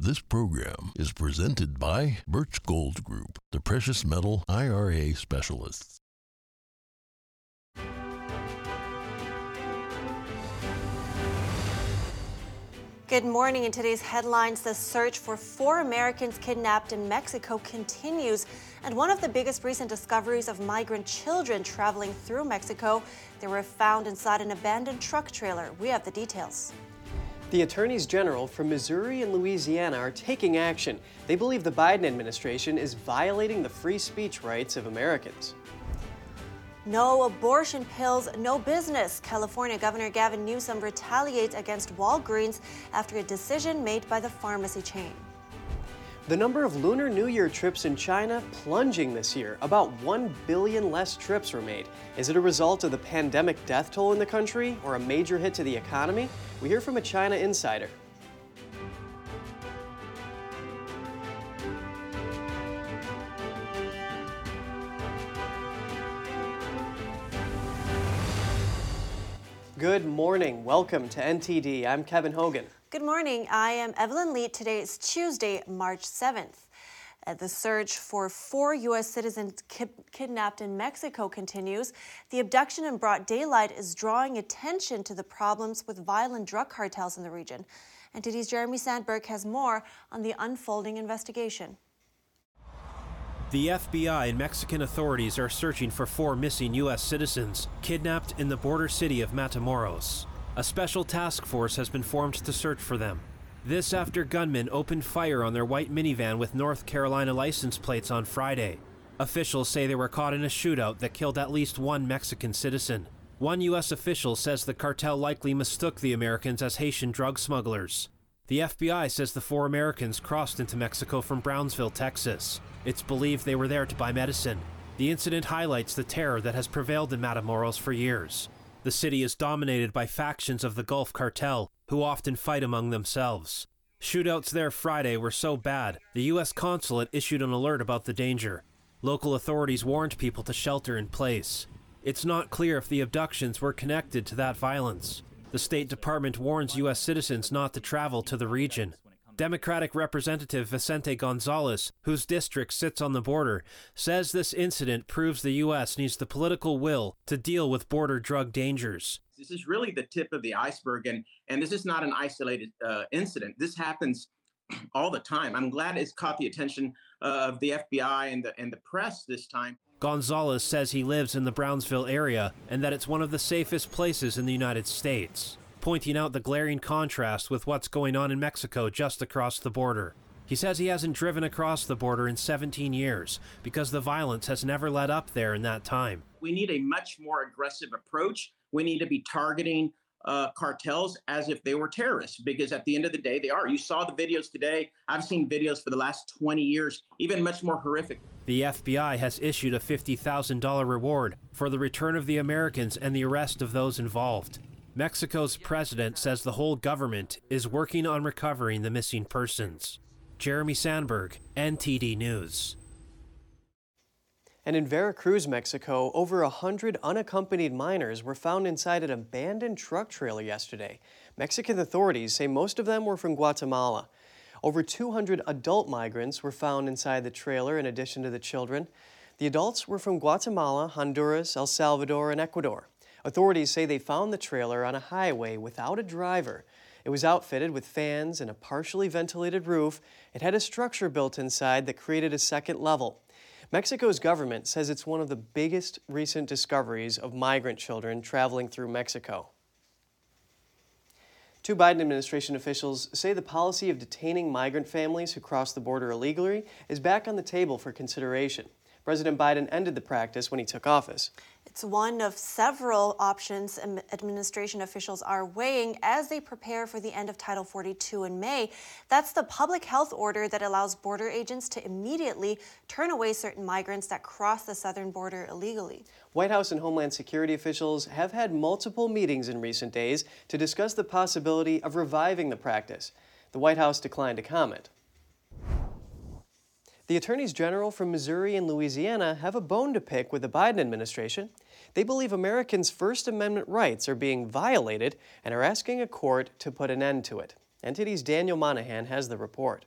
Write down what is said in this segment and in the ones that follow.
This program is presented by Birch Gold Group, the precious metal IRA specialists. Good morning. In today's headlines, the search for four Americans kidnapped in Mexico continues. And one of the biggest recent discoveries of migrant children traveling through Mexico, they were found inside an abandoned truck trailer. We have the details. The attorneys general from Missouri and Louisiana are taking action. They believe the Biden administration is violating the free speech rights of Americans. No abortion pills, no business. California Governor Gavin Newsom retaliates against Walgreens after a decision made by the pharmacy chain. The number of Lunar New Year trips in China plunging this year. About 1 billion less trips were made. Is it a result of the pandemic death toll in the country or a major hit to the economy? We hear from a China insider. Good morning. Welcome to NTD. I'm Kevin Hogan. Good morning. I am Evelyn Lee. Today is Tuesday, March 7th. Uh, the search for four U.S. citizens ki- kidnapped in Mexico continues. The abduction in broad daylight is drawing attention to the problems with violent drug cartels in the region. And today's Jeremy Sandberg has more on the unfolding investigation. The FBI and Mexican authorities are searching for four missing U.S. citizens kidnapped in the border city of Matamoros. A special task force has been formed to search for them. This after gunmen opened fire on their white minivan with North Carolina license plates on Friday. Officials say they were caught in a shootout that killed at least one Mexican citizen. One U.S. official says the cartel likely mistook the Americans as Haitian drug smugglers. The FBI says the four Americans crossed into Mexico from Brownsville, Texas. It's believed they were there to buy medicine. The incident highlights the terror that has prevailed in Matamoros for years. The city is dominated by factions of the Gulf Cartel, who often fight among themselves. Shootouts there Friday were so bad, the U.S. consulate issued an alert about the danger. Local authorities warned people to shelter in place. It's not clear if the abductions were connected to that violence. The State Department warns U.S. citizens not to travel to the region. Democratic Representative Vicente Gonzalez, whose district sits on the border, says this incident proves the U.S. needs the political will to deal with border drug dangers. This is really the tip of the iceberg, and, and this is not an isolated uh, incident. This happens all the time. I'm glad it's caught the attention uh, of the FBI and the, and the press this time. Gonzalez says he lives in the Brownsville area and that it's one of the safest places in the United States, pointing out the glaring contrast with what's going on in Mexico just across the border. He says he hasn't driven across the border in 17 years because the violence has never let up there in that time. We need a much more aggressive approach. We need to be targeting uh, cartels as if they were terrorists because at the end of the day they are you saw the videos today i've seen videos for the last 20 years even much more horrific the fbi has issued a $50000 reward for the return of the americans and the arrest of those involved mexico's president says the whole government is working on recovering the missing persons jeremy sandberg ntd news and in Veracruz, Mexico, over a hundred unaccompanied minors were found inside an abandoned truck trailer yesterday. Mexican authorities say most of them were from Guatemala. Over 200 adult migrants were found inside the trailer in addition to the children. The adults were from Guatemala, Honduras, El Salvador, and Ecuador. Authorities say they found the trailer on a highway without a driver. It was outfitted with fans and a partially ventilated roof. It had a structure built inside that created a second level. Mexico's government says it's one of the biggest recent discoveries of migrant children traveling through Mexico. Two Biden administration officials say the policy of detaining migrant families who cross the border illegally is back on the table for consideration. President Biden ended the practice when he took office. It's one of several options administration officials are weighing as they prepare for the end of Title 42 in May. That's the public health order that allows border agents to immediately turn away certain migrants that cross the southern border illegally. White House and Homeland Security officials have had multiple meetings in recent days to discuss the possibility of reviving the practice. The White House declined to comment. The attorneys general from Missouri and Louisiana have a bone to pick with the Biden administration. They believe Americans' First Amendment rights are being violated and are asking a court to put an end to it. NTD's Daniel Monahan has the report.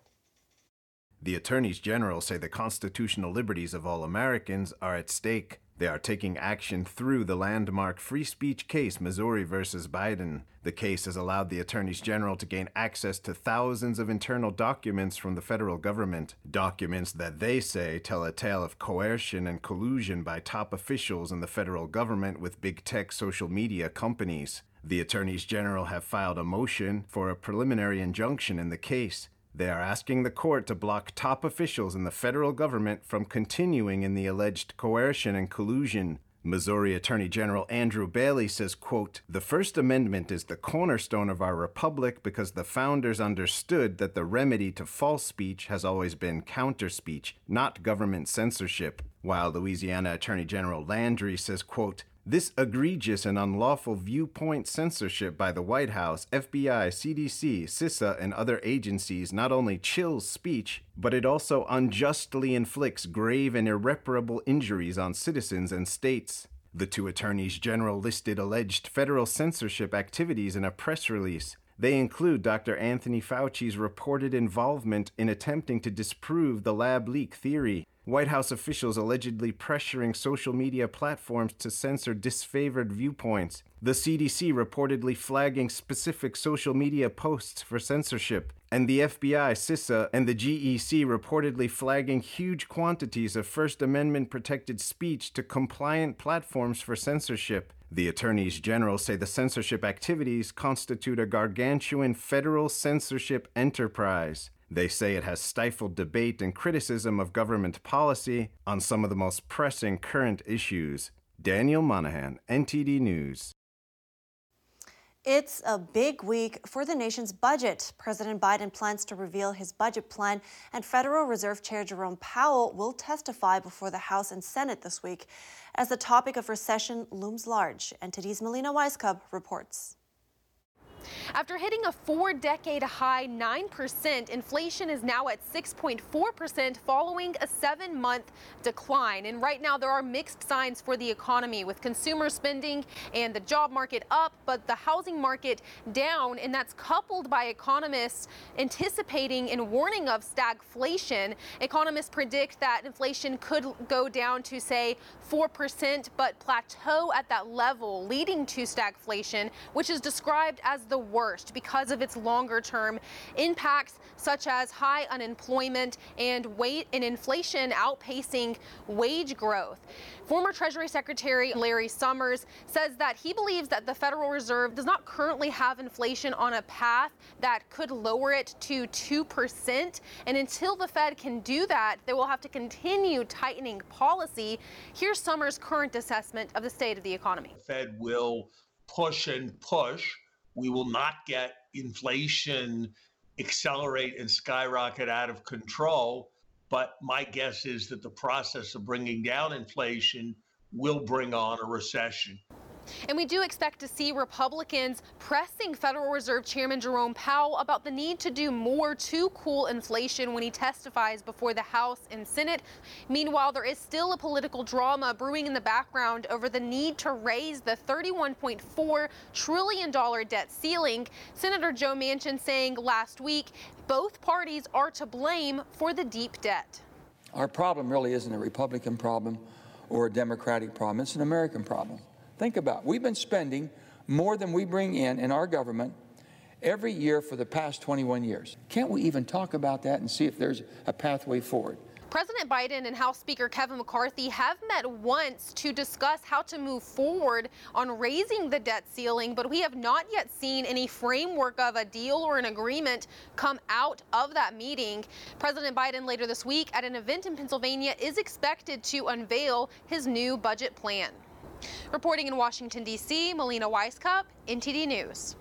The attorneys general say the constitutional liberties of all Americans are at stake. They are taking action through the landmark free speech case Missouri versus Biden. The case has allowed the attorneys general to gain access to thousands of internal documents from the federal government, documents that they say tell a tale of coercion and collusion by top officials in the federal government with big tech social media companies. The attorneys general have filed a motion for a preliminary injunction in the case. They are asking the court to block top officials in the federal government from continuing in the alleged coercion and collusion. Missouri Attorney General Andrew Bailey says, quote, "The First Amendment is the cornerstone of our republic because the founders understood that the remedy to false speech has always been counter speech, not government censorship." While Louisiana Attorney General Landry says, quote, this egregious and unlawful viewpoint censorship by the White House, FBI, CDC, CISA, and other agencies not only chills speech, but it also unjustly inflicts grave and irreparable injuries on citizens and states. The two attorneys general listed alleged federal censorship activities in a press release. They include Dr. Anthony Fauci's reported involvement in attempting to disprove the lab leak theory, White House officials allegedly pressuring social media platforms to censor disfavored viewpoints, the CDC reportedly flagging specific social media posts for censorship, and the FBI, CISA, and the GEC reportedly flagging huge quantities of First Amendment protected speech to compliant platforms for censorship. The attorneys general say the censorship activities constitute a gargantuan federal censorship enterprise. They say it has stifled debate and criticism of government policy on some of the most pressing current issues. Daniel Monahan, NTD News. It's a big week for the nation's budget. President Biden plans to reveal his budget plan, and Federal Reserve Chair Jerome Powell will testify before the House and Senate this week as the topic of recession looms large. NTD's Melina Wisecup reports. After hitting a four decade high 9%, inflation is now at 6.4% following a seven month decline. And right now, there are mixed signs for the economy with consumer spending and the job market up, but the housing market down. And that's coupled by economists anticipating and warning of stagflation. Economists predict that inflation could go down to, say, 4%, but plateau at that level, leading to stagflation, which is described as the worst because of its longer term impacts, such as high unemployment and weight and inflation outpacing wage growth. Former Treasury Secretary Larry Summers says that he believes that the Federal Reserve does not currently have inflation on a path that could lower it to 2%. And until the Fed can do that, they will have to continue tightening policy. Here's Summers' current assessment of the state of the economy. The Fed will push and push we will not get inflation accelerate and skyrocket out of control. But my guess is that the process of bringing down inflation will bring on a recession. And we do expect to see Republicans pressing Federal Reserve Chairman Jerome Powell about the need to do more to cool inflation when he testifies before the House and Senate. Meanwhile, there is still a political drama brewing in the background over the need to raise the $31.4 trillion debt ceiling. Senator Joe Manchin saying last week both parties are to blame for the deep debt. Our problem really isn't a Republican problem or a Democratic problem, it's an American problem. Think about it. We've been spending more than we bring in in our government every year for the past 21 years. Can't we even talk about that and see if there's a pathway forward? President Biden and House Speaker Kevin McCarthy have met once to discuss how to move forward on raising the debt ceiling, but we have not yet seen any framework of a deal or an agreement come out of that meeting. President Biden later this week at an event in Pennsylvania is expected to unveil his new budget plan. Reporting in Washington, D.C., Melina Wisecup, NTD News.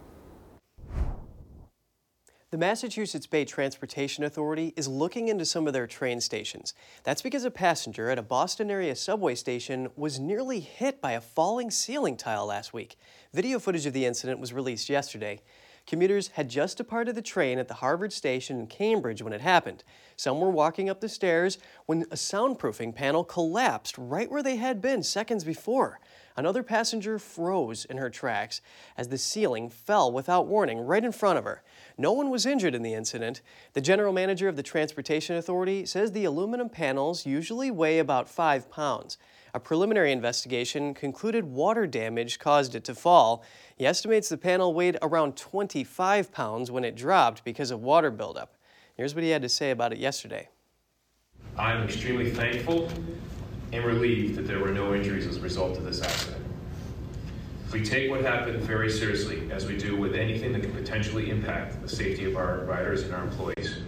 The Massachusetts Bay Transportation Authority is looking into some of their train stations. That's because a passenger at a Boston area subway station was nearly hit by a falling ceiling tile last week. Video footage of the incident was released yesterday. Commuters had just departed the train at the Harvard station in Cambridge when it happened. Some were walking up the stairs when a soundproofing panel collapsed right where they had been seconds before. Another passenger froze in her tracks as the ceiling fell without warning right in front of her. No one was injured in the incident. The general manager of the Transportation Authority says the aluminum panels usually weigh about five pounds. A preliminary investigation concluded water damage caused it to fall. He estimates the panel weighed around 25 pounds when it dropped because of water buildup. Here's what he had to say about it yesterday. I'm extremely thankful and relieved that there were no injuries as a result of this accident. We take what happened very seriously, as we do with anything that can potentially impact the safety of our riders and our employees.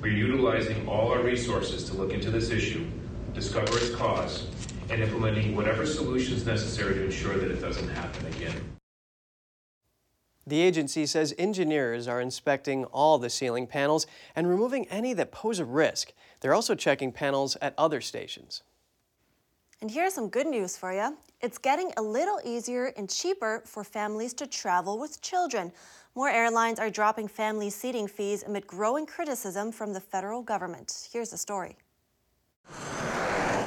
We're utilizing all our resources to look into this issue, discover its cause, and implementing whatever solutions necessary to ensure that it doesn't happen again. The agency says engineers are inspecting all the ceiling panels and removing any that pose a risk. They're also checking panels at other stations. And here's some good news for you. It's getting a little easier and cheaper for families to travel with children. More airlines are dropping family seating fees amid growing criticism from the federal government. Here's the story.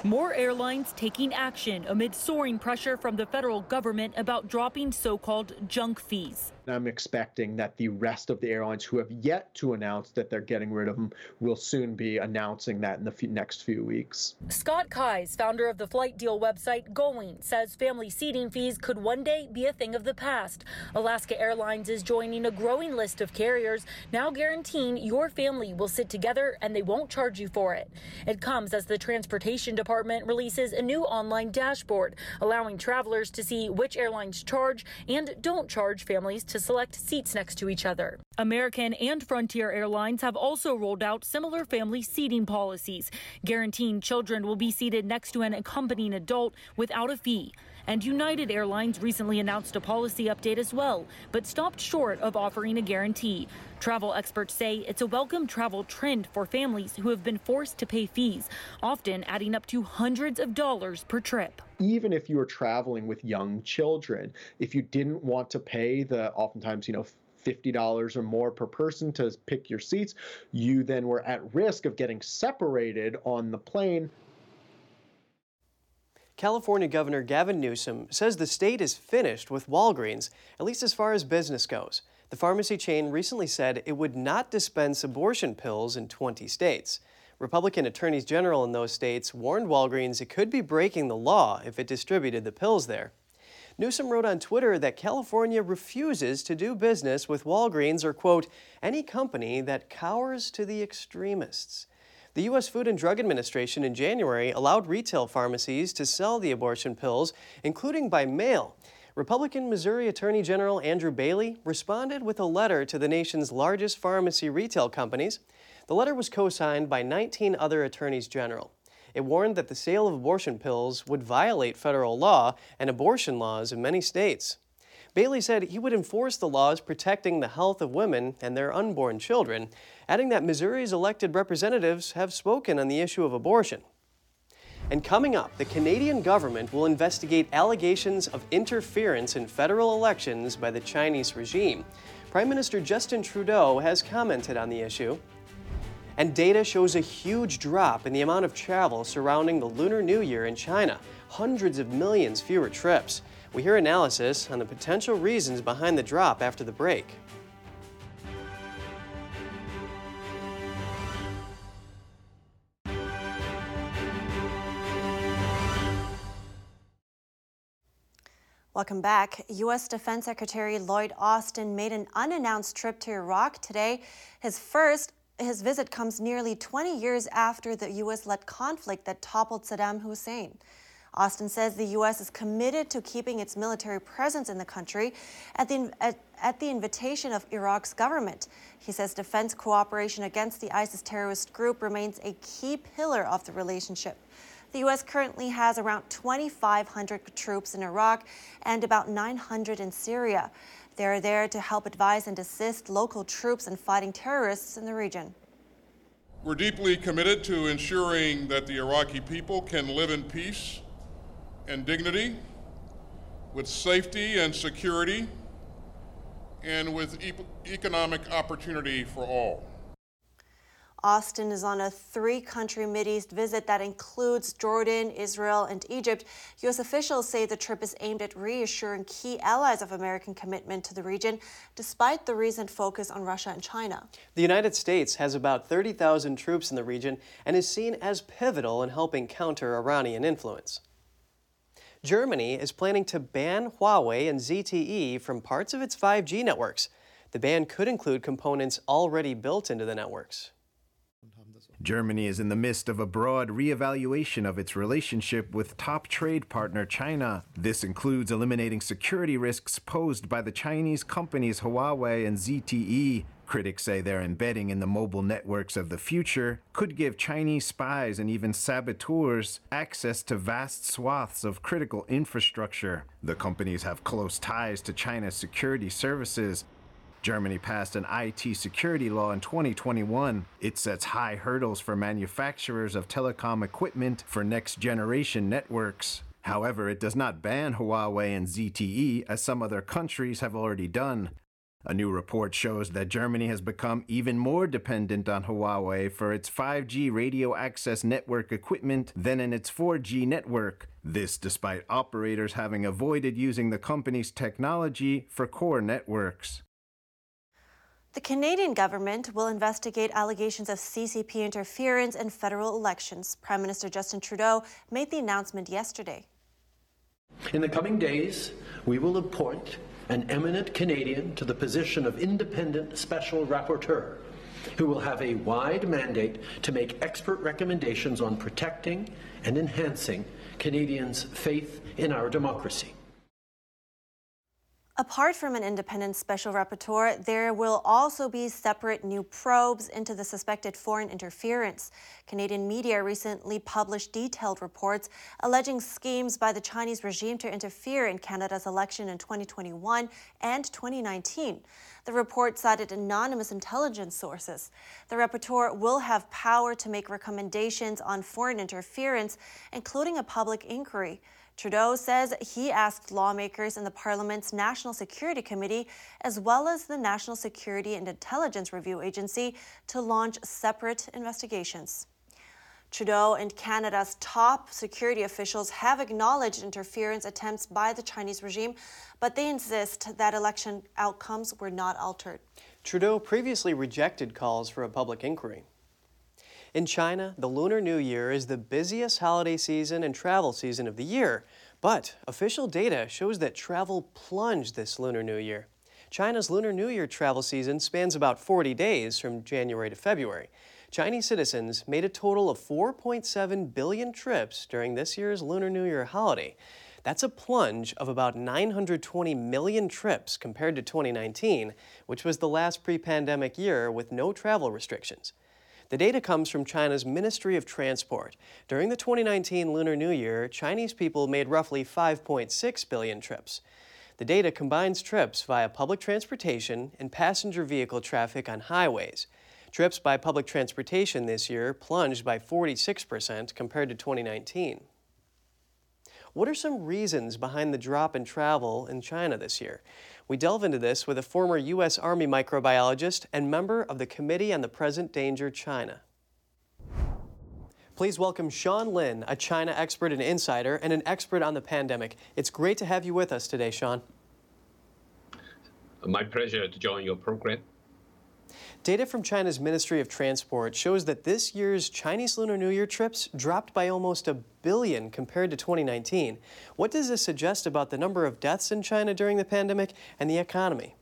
More airlines taking action amid soaring pressure from the federal government about dropping so called junk fees. I'm expecting that the rest of the airlines who have yet to announce that they're getting rid of them will soon be announcing that in the few, next few weeks. Scott Keyes, founder of the flight deal website Going, says family seating fees could one day be a thing of the past. Alaska Airlines is joining a growing list of carriers now guaranteeing your family will sit together and they won't charge you for it. It comes as the Transportation Department releases a new online dashboard allowing travelers to see which airlines charge and don't charge families to select seats next to each other. American and Frontier Airlines have also rolled out similar family seating policies, guaranteeing children will be seated next to an accompanying adult without a fee. And United Airlines recently announced a policy update as well, but stopped short of offering a guarantee. Travel experts say it's a welcome travel trend for families who have been forced to pay fees, often adding up to hundreds of dollars per trip even if you were traveling with young children, if you didn't want to pay the oftentimes, you know, $50 or more per person to pick your seats, you then were at risk of getting separated on the plane. California Governor Gavin Newsom says the state is finished with Walgreens, at least as far as business goes. The pharmacy chain recently said it would not dispense abortion pills in 20 states. Republican attorneys general in those states warned Walgreens it could be breaking the law if it distributed the pills there. Newsom wrote on Twitter that California refuses to do business with Walgreens or, quote, any company that cowers to the extremists. The U.S. Food and Drug Administration in January allowed retail pharmacies to sell the abortion pills, including by mail. Republican Missouri Attorney General Andrew Bailey responded with a letter to the nation's largest pharmacy retail companies. The letter was co signed by 19 other attorneys general. It warned that the sale of abortion pills would violate federal law and abortion laws in many states. Bailey said he would enforce the laws protecting the health of women and their unborn children, adding that Missouri's elected representatives have spoken on the issue of abortion. And coming up, the Canadian government will investigate allegations of interference in federal elections by the Chinese regime. Prime Minister Justin Trudeau has commented on the issue. And data shows a huge drop in the amount of travel surrounding the Lunar New Year in China hundreds of millions fewer trips. We hear analysis on the potential reasons behind the drop after the break. Welcome back. U.S. Defense Secretary Lloyd Austin made an unannounced trip to Iraq today, his first. His visit comes nearly 20 years after the U.S. led conflict that toppled Saddam Hussein. Austin says the U.S. is committed to keeping its military presence in the country at the, at, at the invitation of Iraq's government. He says defense cooperation against the ISIS terrorist group remains a key pillar of the relationship. The U.S. currently has around 2,500 troops in Iraq and about 900 in Syria. They are there to help advise and assist local troops in fighting terrorists in the region. We're deeply committed to ensuring that the Iraqi people can live in peace and dignity, with safety and security, and with e- economic opportunity for all. Austin is on a three country Mideast visit that includes Jordan, Israel, and Egypt. U.S. officials say the trip is aimed at reassuring key allies of American commitment to the region, despite the recent focus on Russia and China. The United States has about 30,000 troops in the region and is seen as pivotal in helping counter Iranian influence. Germany is planning to ban Huawei and ZTE from parts of its 5G networks. The ban could include components already built into the networks. Germany is in the midst of a broad reevaluation of its relationship with top trade partner China. This includes eliminating security risks posed by the Chinese companies Huawei and ZTE. Critics say their embedding in the mobile networks of the future could give Chinese spies and even saboteurs access to vast swaths of critical infrastructure. The companies have close ties to China's security services Germany passed an IT security law in 2021. It sets high hurdles for manufacturers of telecom equipment for next generation networks. However, it does not ban Huawei and ZTE as some other countries have already done. A new report shows that Germany has become even more dependent on Huawei for its 5G radio access network equipment than in its 4G network. This despite operators having avoided using the company's technology for core networks. The Canadian government will investigate allegations of CCP interference in federal elections. Prime Minister Justin Trudeau made the announcement yesterday. In the coming days, we will appoint an eminent Canadian to the position of independent special rapporteur who will have a wide mandate to make expert recommendations on protecting and enhancing Canadians' faith in our democracy. Apart from an independent special rapporteur, there will also be separate new probes into the suspected foreign interference. Canadian media recently published detailed reports alleging schemes by the Chinese regime to interfere in Canada's election in 2021 and 2019. The report cited anonymous intelligence sources. The rapporteur will have power to make recommendations on foreign interference, including a public inquiry. Trudeau says he asked lawmakers in the Parliament's National Security Committee, as well as the National Security and Intelligence Review Agency, to launch separate investigations. Trudeau and Canada's top security officials have acknowledged interference attempts by the Chinese regime, but they insist that election outcomes were not altered. Trudeau previously rejected calls for a public inquiry. In China, the Lunar New Year is the busiest holiday season and travel season of the year, but official data shows that travel plunged this Lunar New Year. China's Lunar New Year travel season spans about 40 days from January to February. Chinese citizens made a total of 4.7 billion trips during this year's Lunar New Year holiday. That's a plunge of about 920 million trips compared to 2019, which was the last pre pandemic year with no travel restrictions. The data comes from China's Ministry of Transport. During the 2019 Lunar New Year, Chinese people made roughly 5.6 billion trips. The data combines trips via public transportation and passenger vehicle traffic on highways. Trips by public transportation this year plunged by 46% compared to 2019. What are some reasons behind the drop in travel in China this year? We delve into this with a former U.S. Army microbiologist and member of the Committee on the Present Danger China. Please welcome Sean Lin, a China expert and insider and an expert on the pandemic. It's great to have you with us today, Sean. My pleasure to join your program. Data from China's Ministry of Transport shows that this year's Chinese Lunar New Year trips dropped by almost a billion compared to 2019. What does this suggest about the number of deaths in China during the pandemic and the economy?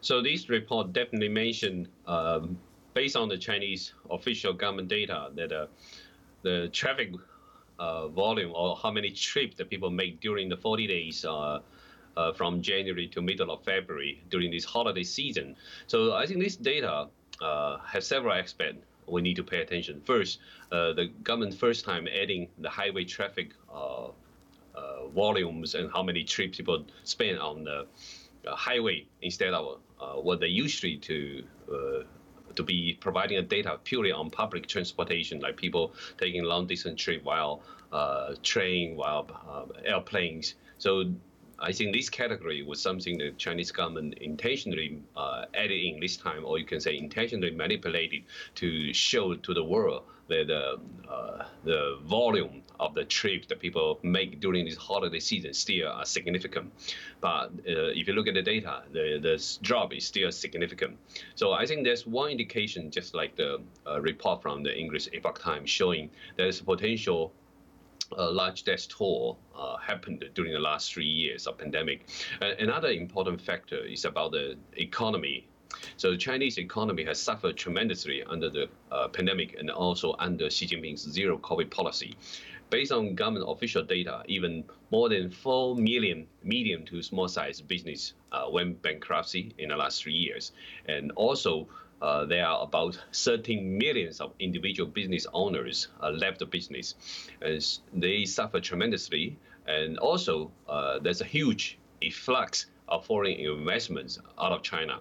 So this report definitely mentioned, um, based on the Chinese official government data, that uh, the traffic uh, volume or how many trips that people make during the 40 days uh, uh, from January to middle of February during this holiday season. So I think this data uh, has several aspects we need to pay attention. First, uh, the government first time adding the highway traffic uh, uh, volumes and how many trips people spend on the uh, highway instead of what they usually to to be providing a data purely on public transportation, like people taking long distance trip while uh, train, while uh, airplanes. So I think this category was something the Chinese government intentionally uh, added in this time, or you can say intentionally manipulated to show to the world that the, uh, the volume of the trips that people make during this holiday season still are significant. But uh, if you look at the data, the, the drop is still significant. So I think there's one indication, just like the uh, report from the English Epoch Times showing there's potential a large death toll uh, happened during the last three years of pandemic. Uh, another important factor is about the economy. So the Chinese economy has suffered tremendously under the uh, pandemic and also under Xi Jinping's zero COVID policy. Based on government official data, even more than 4 million medium to small size business uh, went bankruptcy in the last three years. And also, uh, there are about 13 millions of individual business owners uh, left the business. As they suffer tremendously. And also, uh, there's a huge influx of foreign investments out of China.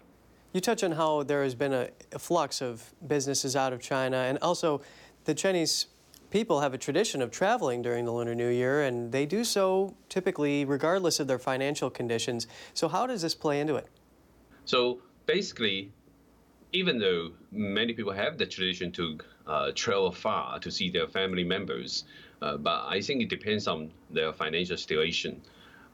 You touch on how there has been a, a flux of businesses out of China, and also the Chinese people have a tradition of traveling during the Lunar New Year, and they do so typically regardless of their financial conditions. So, how does this play into it? So, basically, even though many people have the tradition to uh, travel far to see their family members, uh, but I think it depends on their financial situation.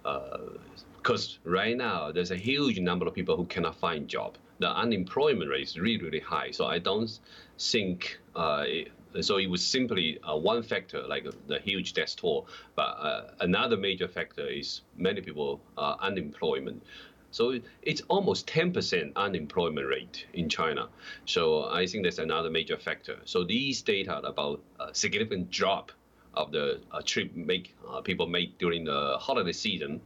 Because uh, right now there's a huge number of people who cannot find job. The unemployment rate is really really high. So I don't think. Uh, it, so it was simply uh, one factor, like the huge death toll. But another major factor is many people unemployment. So it's almost 10% unemployment rate in China. So I think that's another major factor. So these data about a significant drop of the uh, trip make uh, people make during the holiday season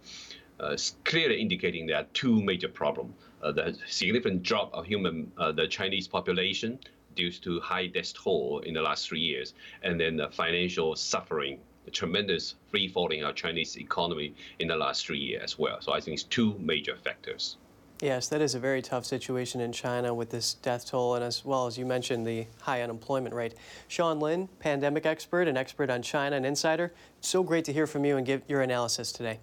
uh, clearly indicating there are two major problems. Uh, the significant drop of human, uh, the Chinese population due to high death toll in the last three years, and then the financial suffering the tremendous free falling of Chinese economy in the last three years as well. So I think it's two major factors. Yes, that is a very tough situation in China with this death toll, and as well as you mentioned, the high unemployment rate. Sean Lin, pandemic expert and expert on China and insider, so great to hear from you and give your analysis today.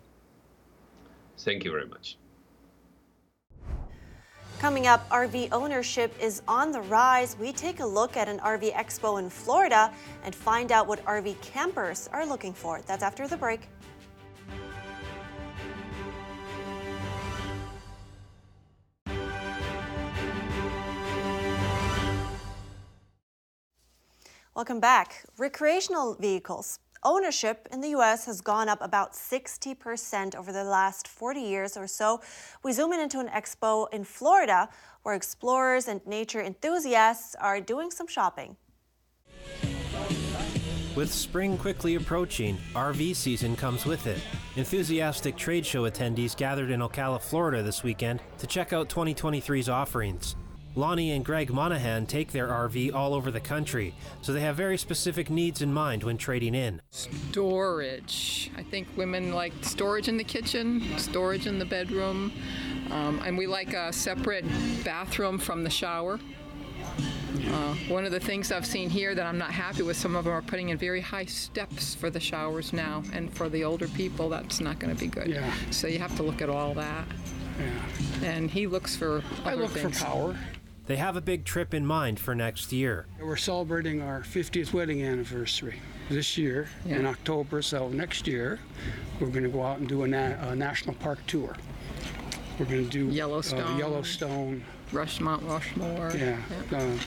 Thank you very much. Coming up, RV ownership is on the rise. We take a look at an RV expo in Florida and find out what RV campers are looking for. That's after the break. Welcome back. Recreational vehicles ownership in the US has gone up about 60% over the last 40 years or so. We zoom in into an expo in Florida where explorers and nature enthusiasts are doing some shopping. With spring quickly approaching, RV season comes with it. Enthusiastic trade show attendees gathered in Ocala, Florida this weekend to check out 2023's offerings. Lonnie and Greg Monahan take their RV all over the country, so they have very specific needs in mind when trading in. Storage. I think women like storage in the kitchen, storage in the bedroom, um, and we like a separate bathroom from the shower. Uh, one of the things I've seen here that I'm not happy with, some of them are putting in very high steps for the showers now, and for the older people, that's not going to be good. Yeah. So you have to look at all that. Yeah. And he looks for. I look things. for power. They have a big trip in mind for next year. We're celebrating our 50th wedding anniversary this year yeah. in October, so next year we're going to go out and do a, na- a national park tour. We're going to do Yellowstone, uh, Yellowstone, Rushmont, Rushmore, yeah, yeah. Uh,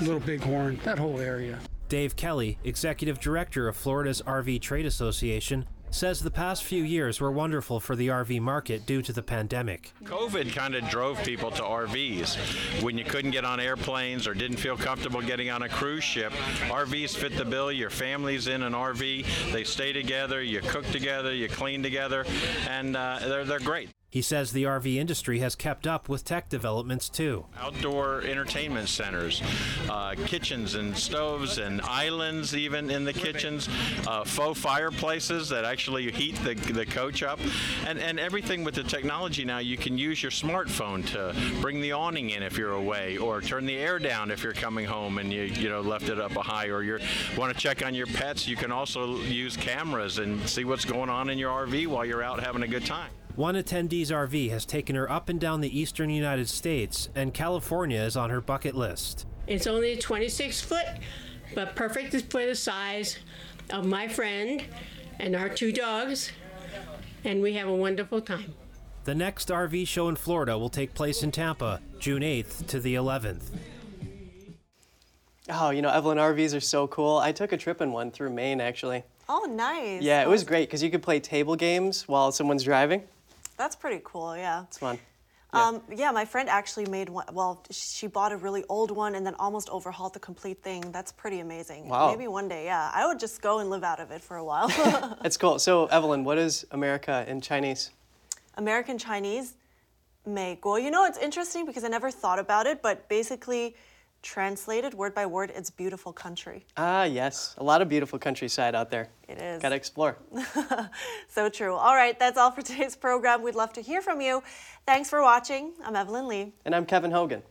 Little Bighorn, that whole area. Dave Kelly, executive director of Florida's RV Trade Association, says the past few years were wonderful for the RV market due to the pandemic. COVID kind of drove people to RVs. When you couldn't get on airplanes or didn't feel comfortable getting on a cruise ship, RVs fit the bill. Your family's in an RV, they stay together, you cook together, you clean together, and uh, they're, they're great. He says the RV industry has kept up with tech developments too. Outdoor entertainment centers, uh, kitchens and stoves and islands even in the kitchens, uh, faux fireplaces that actually heat the, the coach up, and, and everything with the technology now you can use your smartphone to bring the awning in if you're away or turn the air down if you're coming home and you, you know left it up a high or you want to check on your pets you can also use cameras and see what's going on in your RV while you're out having a good time. One attendee's RV has taken her up and down the eastern United States, and California is on her bucket list. It's only 26 foot, but perfect for the size of my friend and our two dogs, and we have a wonderful time. The next RV show in Florida will take place in Tampa, June 8th to the 11th. Oh, you know, Evelyn RVs are so cool. I took a trip in one through Maine, actually. Oh, nice. Yeah, it was oh. great because you could play table games while someone's driving. That's pretty cool, yeah. It's fun. Yeah. Um, yeah, my friend actually made one. Well, she bought a really old one and then almost overhauled the complete thing. That's pretty amazing. Wow. Maybe one day, yeah. I would just go and live out of it for a while. That's cool. So, Evelyn, what is America in Chinese? American Chinese, 美国. You know, it's interesting because I never thought about it, but basically, translated word by word, it's beautiful country. Ah, yes. A lot of beautiful countryside out there. It is. Gotta explore. so true. All right, that's all for today's program. We'd love to hear from you. Thanks for watching. I'm Evelyn Lee. And I'm Kevin Hogan.